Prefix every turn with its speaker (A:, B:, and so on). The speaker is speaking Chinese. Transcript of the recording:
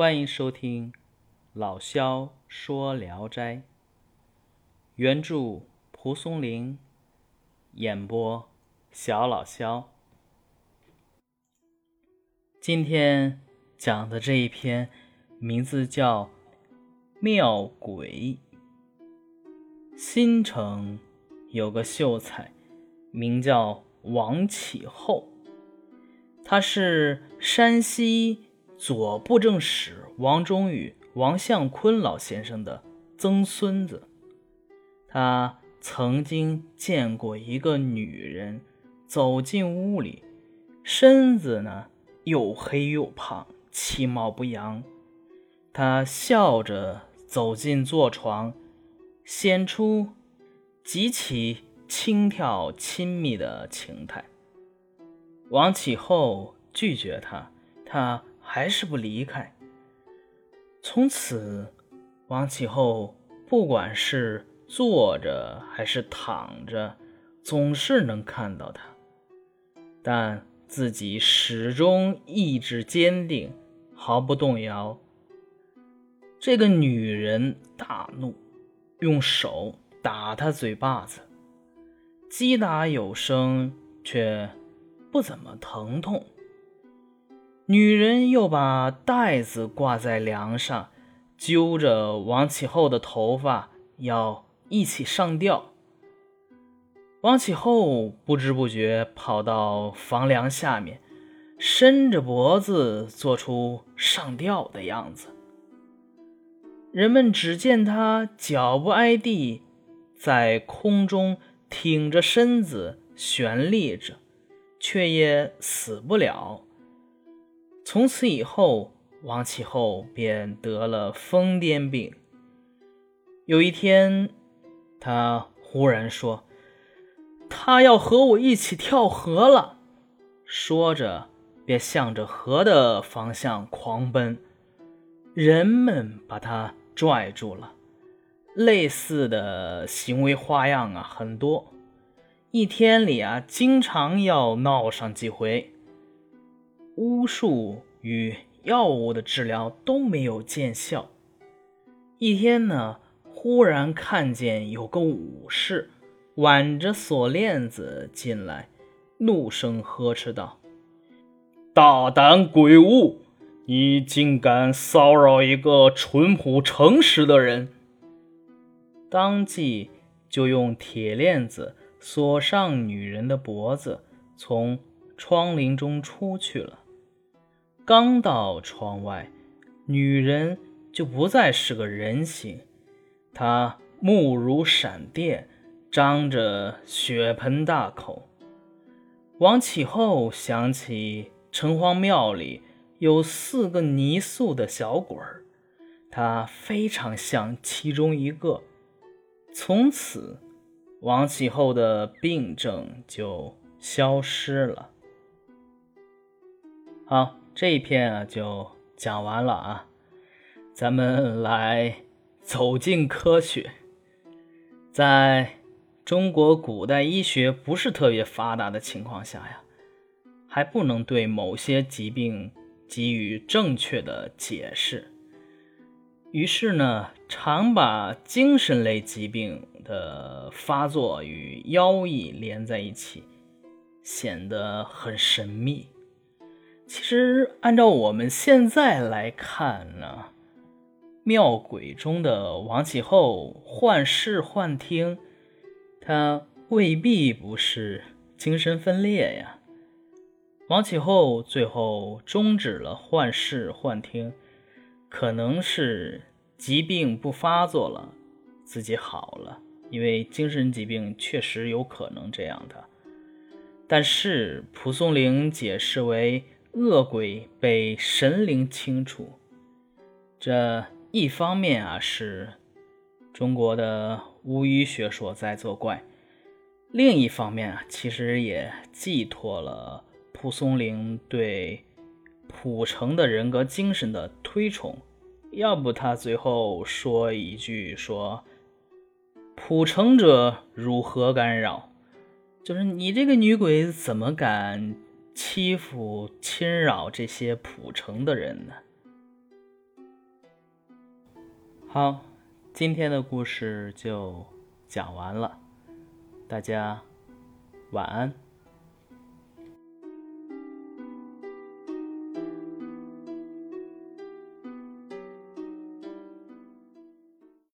A: 欢迎收听老萧说聊斋，原著蒲松龄，演播小老萧。今天讲的这一篇名字叫《庙鬼》。新城有个秀才，名叫王启后，他是山西。左布政使王忠与王向坤老先生的曾孙子，他曾经见过一个女人走进屋里，身子呢又黑又胖，其貌不扬。他笑着走进坐床，显出极其轻佻亲密的情态。王启后拒绝他，他。还是不离开。从此，王启后不管是坐着还是躺着，总是能看到他，但自己始终意志坚定，毫不动摇。这个女人大怒，用手打他嘴巴子，击打有声，却不怎么疼痛。女人又把袋子挂在梁上，揪着王启后的头发要一起上吊。王启后不知不觉跑到房梁下面，伸着脖子做出上吊的样子。人们只见他脚不挨地，在空中挺着身子悬立着，却也死不了。从此以后，王启后便得了疯癫病。有一天，他忽然说：“他要和我一起跳河了。”说着，便向着河的方向狂奔。人们把他拽住了。类似的行为花样啊，很多。一天里啊，经常要闹上几回。巫术与药物的治疗都没有见效。一天呢，忽然看见有个武士挽着锁链子进来，怒声呵斥道：“大胆鬼物，你竟敢骚扰一个淳朴诚实的人！”当即就用铁链子锁上女人的脖子，从窗棂中出去了。刚到窗外，女人就不再是个人形，她目如闪电，张着血盆大口。王启后想起城隍庙里有四个泥塑的小鬼儿，他非常像其中一个。从此，王启后的病症就消失了。好。这一篇啊就讲完了啊，咱们来走进科学。在中国古代医学不是特别发达的情况下呀，还不能对某些疾病给予正确的解释，于是呢，常把精神类疾病的发作与妖异连在一起，显得很神秘。其实，按照我们现在来看呢，庙鬼中的王启后幻视幻听，他未必不是精神分裂呀。王启后最后终止了幻视幻听，可能是疾病不发作了，自己好了，因为精神疾病确实有可能这样的。但是蒲松龄解释为。恶鬼被神灵清除，这一方面啊是中国的巫医学说在作怪，另一方面啊其实也寄托了蒲松龄对蒲城的人格精神的推崇。要不他最后说一句说：“蒲城者如何干扰？”就是你这个女鬼怎么敢？欺负侵扰这些蒲城的人呢？好，今天的故事就讲完了，大家晚安。